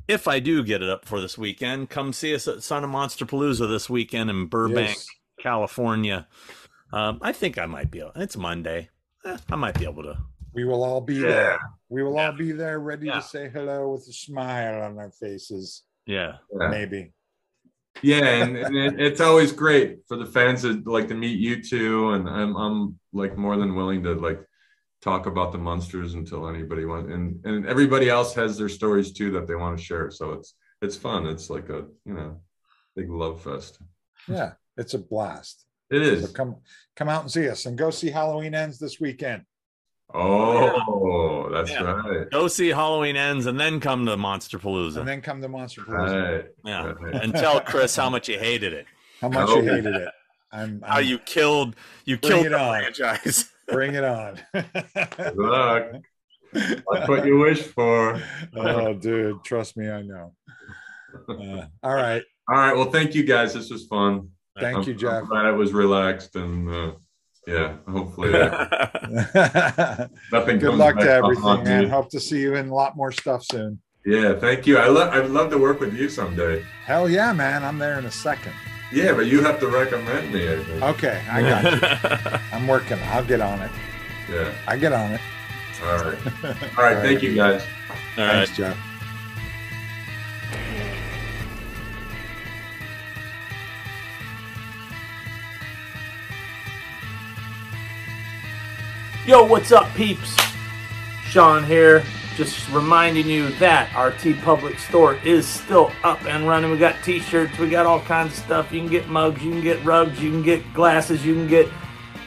E: If I do get it up for this weekend, come see us at Son of Monsterpalooza this weekend in Burbank, yes. California. Um, I think I might be. Able, it's Monday eh, I might be able to.
C: We will all be yeah. there. We will yeah. all be there, ready yeah. to say hello with a smile on our faces.
E: Yeah,
C: maybe.
D: Yeah, and, and, it's always great for the fans that like to meet you too, and I'm I'm like more than willing to like talk about the Munsters until anybody wants, and and everybody else has their stories too that they want to share. So it's it's fun. It's like a you know big love fest.
C: Yeah, it's a blast.
D: It is.
C: So come come out and see us and go see Halloween Ends this weekend.
D: Oh, that's yeah. right.
E: Go see Halloween Ends and then come to Monsterpalooza.
C: And then come to Monsterpalooza.
E: Right. Yeah. Right. And tell Chris how much you hated it.
C: How much oh. you hated it. I'm,
E: I'm, how you killed you killed the on. franchise.
C: Bring it on.
D: Good luck. That's what you wish for.
C: oh, dude, trust me, I know. Uh, all right.
D: All right. Well, thank you guys. This was fun.
C: Thank
D: I'm,
C: you, Jeff.
D: I'm glad I was relaxed and uh, yeah, hopefully
C: nothing. Good luck to everything, man. Hope to see you in a lot more stuff soon.
D: Yeah, thank you. I love. I'd love to work with you someday.
C: Hell yeah, man! I'm there in a second.
D: Yeah, but you have to recommend me. I
C: okay, I got you. I'm working. I'll get on it.
D: Yeah,
C: I get on it.
D: All right. All right. All right. Thank you, guys.
E: All
C: Thanks,
E: right.
C: Jeff.
B: Yo, what's up, peeps? Sean here. Just reminding you that our TeePublic store is still up and running. We got t-shirts, we got all kinds of stuff. You can get mugs, you can get rugs, you can get glasses, you can get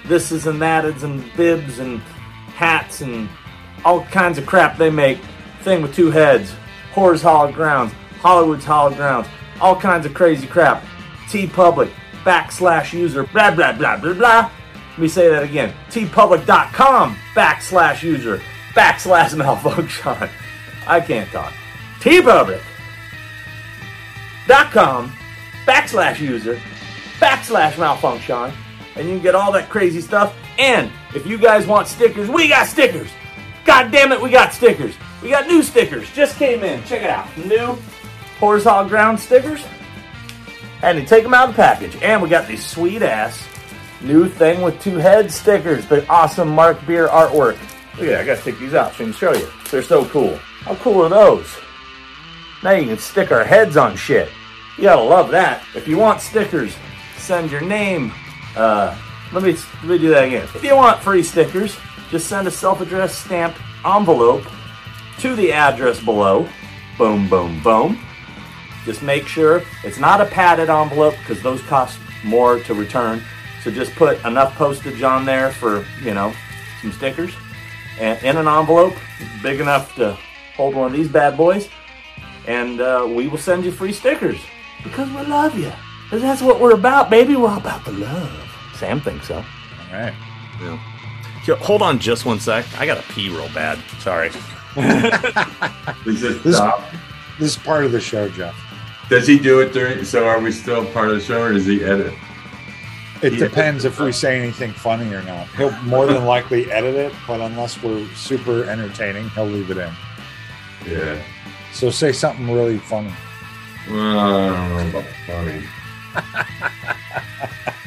B: thises and thats and bibs and hats and all kinds of crap they make. Thing with two heads, Horror's Hallowed Grounds, Hollywood's Hollow Grounds, all kinds of crazy crap. TeePublic, backslash user blah blah blah blah blah let me say that again. teepublic.com backslash user backslash malfunction. I can't talk. teepublic.com backslash user backslash malfunction. And you can get all that crazy stuff. And if you guys want stickers, we got stickers. God damn it, we got stickers. We got new stickers. Just came in. Check it out. New horizontal ground stickers. And to take them out of the package. And we got these sweet ass New thing with two head stickers, the awesome Mark Beer artwork. Look at that, I gotta take these out so I can show you. They're so cool. How cool are those? Now you can stick our heads on shit. You gotta love that. If you want stickers, send your name. Uh, let me let me do that again. If you want free stickers, just send a self-addressed stamped envelope to the address below. Boom, boom, boom. Just make sure it's not a padded envelope because those cost more to return. So just put enough postage on there for, you know, some stickers and in an envelope big enough to hold one of these bad boys. And uh, we will send you free stickers because we love you.
A: Because that's what we're about, baby. We're all about the love. Sam thinks so.
C: All right.
B: Yeah. Here, hold on just one sec. I gotta pee real bad. Sorry.
D: Is it
C: This-
D: stop?
C: This is part of the show, Jeff.
D: Does he do it during? So are we still part of the show, or does he edit?
C: It
D: Yeah.
C: depends if we say anything funny or not. He'll more than likely edit it, but unless we're super entertaining, he'll leave it in.
D: Yeah.
C: So say something really funny.
D: Well, I don't know about funny.